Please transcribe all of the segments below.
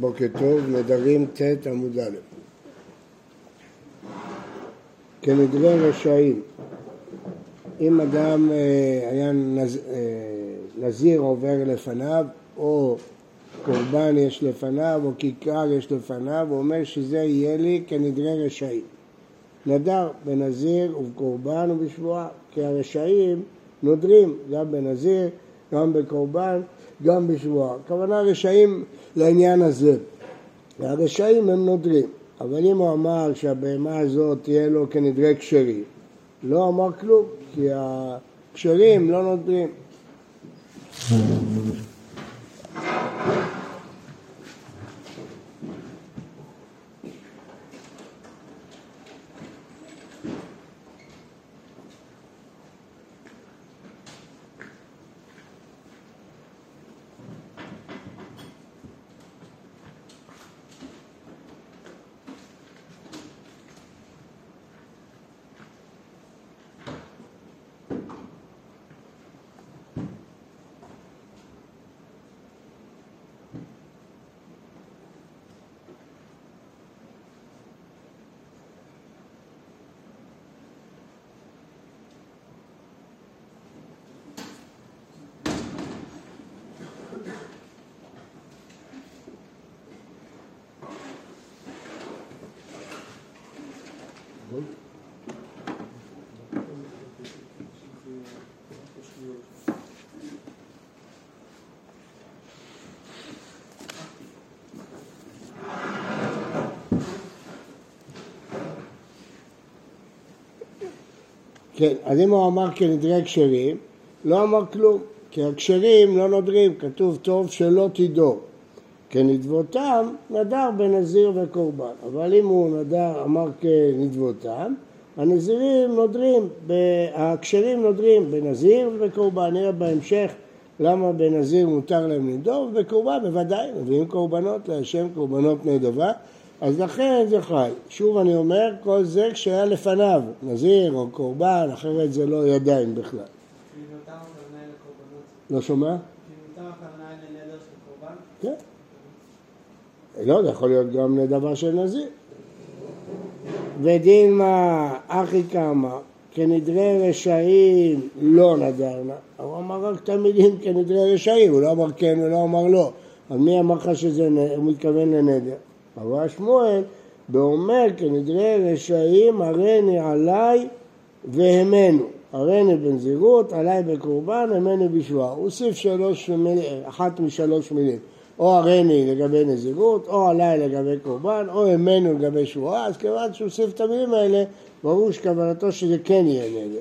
בוקר טוב, נדרים ט' עמוד א'. כנדרי רשעים, אם אדם אה, היה נז, אה, נזיר עובר לפניו, או קורבן יש לפניו, או כיכר יש לפניו, הוא אומר שזה יהיה לי כנדרי רשעים. נדר בנזיר ובקורבן ובשבועה, כי הרשעים נודרים גם בנזיר, גם בקורבן, גם בשבועה. הכוונה רשעים לעניין הזה. והרשעים הם נודרים, אבל אם הוא אמר שהבהמה הזאת תהיה לו כנדרי כשרים, לא אמר כלום, כי הכשרים לא נודרים. כן, אז אם הוא אמר כנדרי כשרים, לא אמר כלום, כי הכשרים לא נודרים, כתוב טוב שלא תדור. כנדבותם נדר בנזיר וקורבן, אבל אם הוא נדר, אמר כנדבותם, הנזירים נודרים, הכשרים נודרים בנזיר ובקורבן, נראה בהמשך למה בנזיר מותר להם לנדור, ובקורבן בוודאי, מביאים קורבנות להשם, קורבנות נדבה, אז לכן זה חי. שוב אני אומר, כל זה כשהיה לפניו, נזיר או קורבן, אחרת זה לא ידיים בכלל. לא שומע? כן. לא, זה יכול להיות גם לדבר של נזיר. ודין מה אחי קמא, כנדרי רשעים לא נדרנה. הוא אמר רק את המילים כנדרי רשעים, הוא לא אמר כן ולא אמר לא. אז מי אמר לך שזה, הוא מתכוון לנדר? אבל שמואל, באומר כנדרי רשעים הריני עליי והמנו. הריני בנזירות, עליי בקורבן, המנו בשבועה. הוא הוסיף שלוש מילים, אחת משלוש מילים. או הריני לגבי נזירות, או עליי לגבי קורבן, או המנו לגבי שבועה, אז כיוון שהוא הוסיף את המילים האלה, ברור שכוונתו שזה כן יהיה נגד.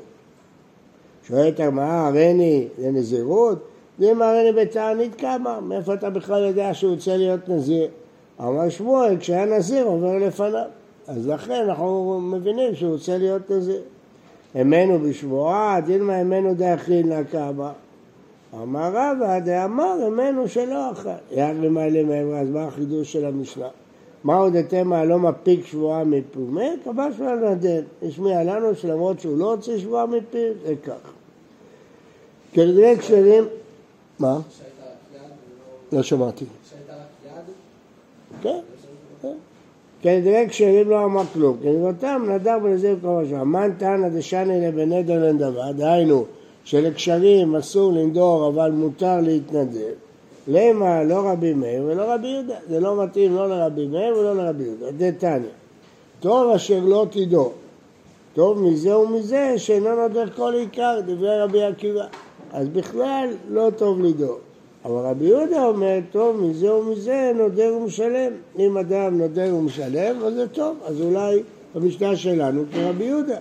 שואלת הגמרא, הריני לנזירות? ואם הריני בתענית כמה? מאיפה אתה בכלל יודע שהוא רוצה להיות נזיר? אמר שמואל, כשהיה נזיר עובר לפניו. אז לכן אנחנו מבינים שהוא רוצה להיות נזיר. אמנו בשבועה, דילמה אמנו דאכיל נקמה. אמר רבא דאמר אמנו שלא אכל. יד למעלה מהם, אז מה החידוש של המשנה? מה עוד אתמה לא מפיק שבועה מפיו? קבע שבועה נדל. השמיע לנו שלמרות שהוא לא הוציא שבועה מפיו, זה כך. כנראה כשרים... מה? לא שמעתי. כן, כן. כנראה כשרים לא אמר כלום, כנראותם נדר בנזיר כל משהו. מן תנא דשני לבנדר לנדבה, דהיינו שלקשרים אסור לנדור אבל מותר להתנדב, למה? לא רבי מאיר ולא רבי יהודה, זה לא מתאים לא לרבי מאיר ולא לרבי יהודה, דתניא, טוב אשר לא תדור, טוב מזה ומזה שאינו נודר כל עיקר, דברי רבי עקיבא, אז בכלל לא טוב לדור. אבל רבי יהודה אומר, טוב, מזה ומזה נודר ומשלם. אם אדם נודר ומשלם, אז זה טוב, אז אולי המשנה שלנו כרבי יהודה.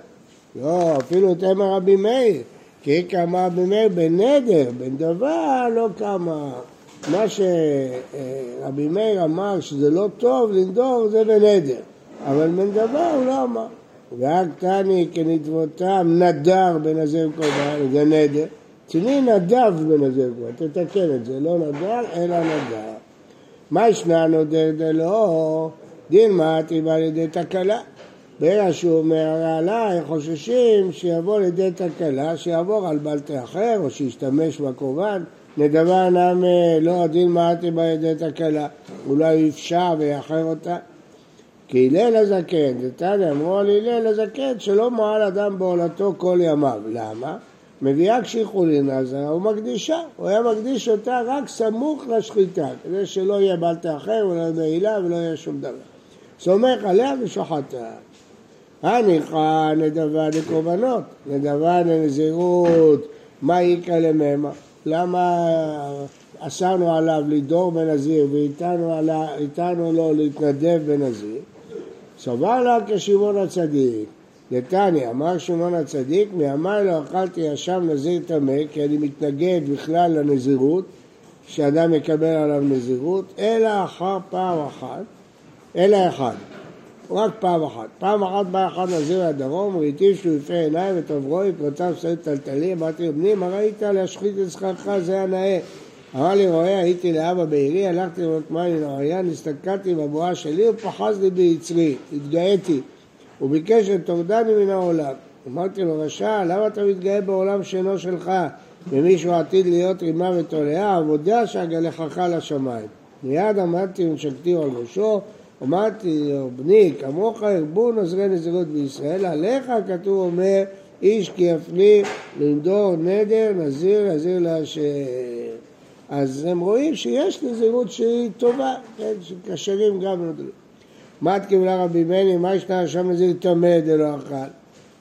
לא, יותר תמר רבי מאיר, כי כמה רבי מאיר בנדר, בן דבר לא כמה. מה שרבי מאיר אמר שזה לא טוב לנדור זה בנדר, אבל בן דבר הוא לא אמר. ואג תני כנדבותם נדר בנזיר קורבן, זה נדר. אצלי נדב בנזיר כבר, תתקן את זה, לא נדר אלא נדר. מה ישנה נודר דלא? דילמה תיבא לידי תקלה. ברגע שהוא אומר עליי, חוששים שיבוא לידי תקלה, שיעבור על בלטה אחר או שישתמש בקורבן, נדבה נמי לא הדין מעטי בידי תקלה, אולי יפשע ויאחר אותה. כי הלל הזקן, דתניא אמרו על הלל הזקן שלא מעל אדם בעולתו כל ימיו. למה? מביאה קשיחולין עזרה ומקדישה, הוא היה מקדיש אותה רק סמוך לשחיטה, כדי שלא יהיה בל תאחר ולא יהיה מעילה ולא יהיה שום דבר. סומך עליה ושוחטה. הניחא נדבה לקורבנות, נדבה לנזירות, מה איכא לממה? למה אסרנו עליו לדור בנזיר והטענו לו להתנדב בנזיר? סבר לה כשמעון הצדיק. נתניה, אמר שמעון הצדיק, מימיי לא אכלתי ישם נזיר טמא, כי אני מתנגד בכלל לנזירות, שאדם יקבל עליו נזירות, אלא אחר פעם אחת, אלא אחד, רק פעם אחת. פעם אחת בא אחד נזיר לדרום, ראיתי שהוא יפה עיניים ותברואי, פרציו שריד טלטלי, אמרתי לו, בני, מה ראית להשחית את זכרך, זה הנאה. אמר לי, רואה, הייתי לאבא בעירי, הלכתי לראות מים לנהריה, נסתכלתי בבואה שלי ופחז לי ביצרי, התגאיתי. הוא ביקש שתורדני מן העולם. אמרתי לו, רשע, למה אתה מתגאה בעולם שאינו שלך? ומישהו עתיד להיות רימה ותולעה, עבודה שאגלחך לשמיים. מיד עמדתי ונשקתי על ראשו, אמרתי לו, בני, כמוך הרבו נזרי נזירות בישראל, עליך כתוב אומר, איש כי יפלי לנדור נדר, נזיר, נזיר להשם. אז הם רואים שיש נזירות שהיא טובה, כן, שקשרים גם לנדרים. מה את קיבלה רבי בני, מה ישנה שם נזיר טמא דלא אכל?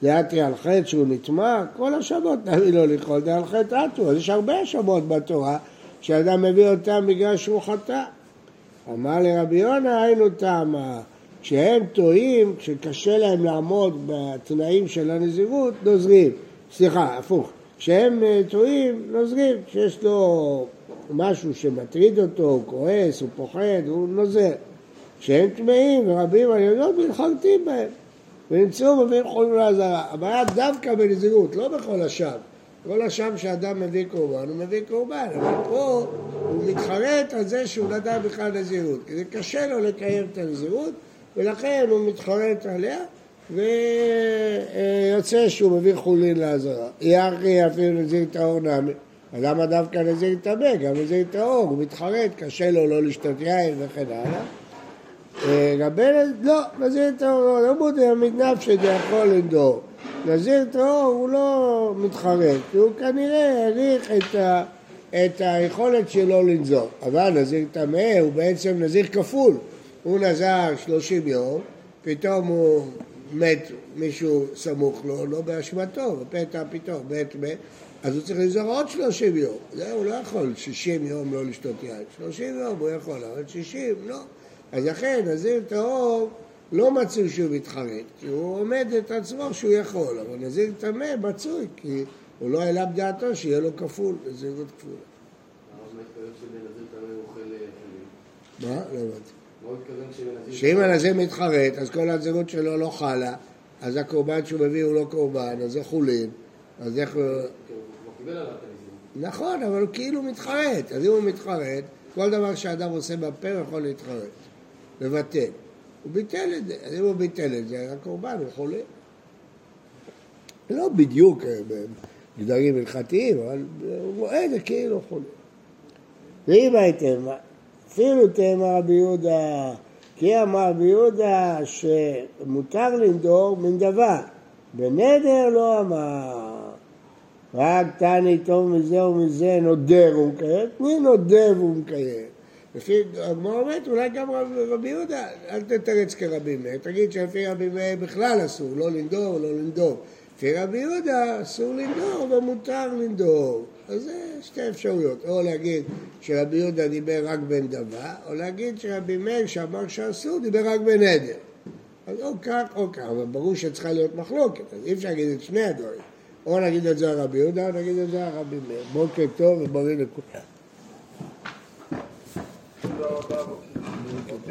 דעתי על חטא שהוא נטמע, כל השמות נביא לו לאכול, זה על חטא עטו. אז יש הרבה שמות בתורה שאדם מביא אותם בגלל שהוא חטא. אמר לרבי יונה, היינו טעמה. כשהם טועים, כשקשה להם לעמוד בתנאים של הנזירות, נוזרים. סליחה, הפוך. כשהם אה, טועים, נוזרים. כשיש לו משהו שמטריד אותו, הוא כועס, הוא פוחד, הוא נוזר. כשהם טמאים ורבים על ידות, מתחרטים בהם. ונמצאו מביאים חולים לעזרה. הבעיה דווקא בנזירות, לא בכל השם. כל השם שאדם מביא קורבן, הוא מביא קורבן, אבל פה הוא מתחרט על זה שהוא נדע בכלל נזירות, כי זה קשה לו לקיים את הנזירות, ולכן הוא מתחרט עליה, ויוצא שהוא מביא חולין לעזרה. יחי אפילו נזיר טהור נמי. אז למה דווקא נזיר טמא? גם נזיר טהור, הוא מתחרט, קשה לו לא לשתות יין וכן הלאה. רבנו, לא, נזיר טהור לא מודה מתנף שזה יכול לנדור. נזיר טהור הוא לא מתחרט, הוא כנראה העריך את, ה, את היכולת שלו לנזור. אבל נזיר טמא הוא בעצם נזיר כפול. הוא נזר שלושים יום, פתאום הוא מת מישהו סמוך לו, לא באשמתו, בפתע פתאום מת מת, אז הוא צריך לנזור עוד שלושים יום. זה הוא לא יכול שישים יום לא לשתות יין. שלושים יום הוא יכול, אבל שישים לא. אז לכן נזיר טהור לא מצוי שהוא מתחרט, כי הוא עומד את עצמו שהוא יכול, אבל נזיר טמא מצוי, כי הוא לא העלה בדעתו שיהיה לו כפול, נזירות כפולה. מה? לא הבנתי. שאם הנזיר מתחרט, אז כל הנזירות שלו לא חלה, אז הקורבן שהוא מביא הוא לא קורבן, אז זה חולין, אז איך הוא... נכון, אבל הוא כאילו מתחרט, אז אם הוא מתחרט, כל דבר שאדם עושה בפה יכול להתחרט. לבטל. הוא ביטל את זה, אז אם הוא ביטל את זה, הקורבן הוא חולה. לא בדיוק אה, בגדרים הלכתיים, אבל הוא רואה את זה כאילו חולה. ואם הייתם, אפילו תאמר רבי יהודה, כי אמר רבי יהודה שמותר לנדור מן דבר, בנדר לא אמר. רק תעני טוב מזה ומזה נודר ומקיים, מי נודר ומקיים? לפי הגמרא אומרת, אולי גם רבי יהודה, אל תתרץ כרבי מאיר, תגיד שלפי רבי מאיר בכלל אסור, לא לנדור, לא לנדור. לפי רבי יהודה אסור לנדור ומותר לנדור. אז זה שתי אפשרויות, או להגיד שרבי יהודה דיבר רק בנדבה, או להגיד שרבי מאיר שאמר שאסור דיבר רק בנדר. אז או כך או כך, אבל ברור שצריכה להיות מחלוקת, אז אי אפשר להגיד את שני הדברים. או נגיד את זה על רבי יהודה, או נגיד את זה על רבי מאיר. בוקר טוב ובריא לכולם. bravo.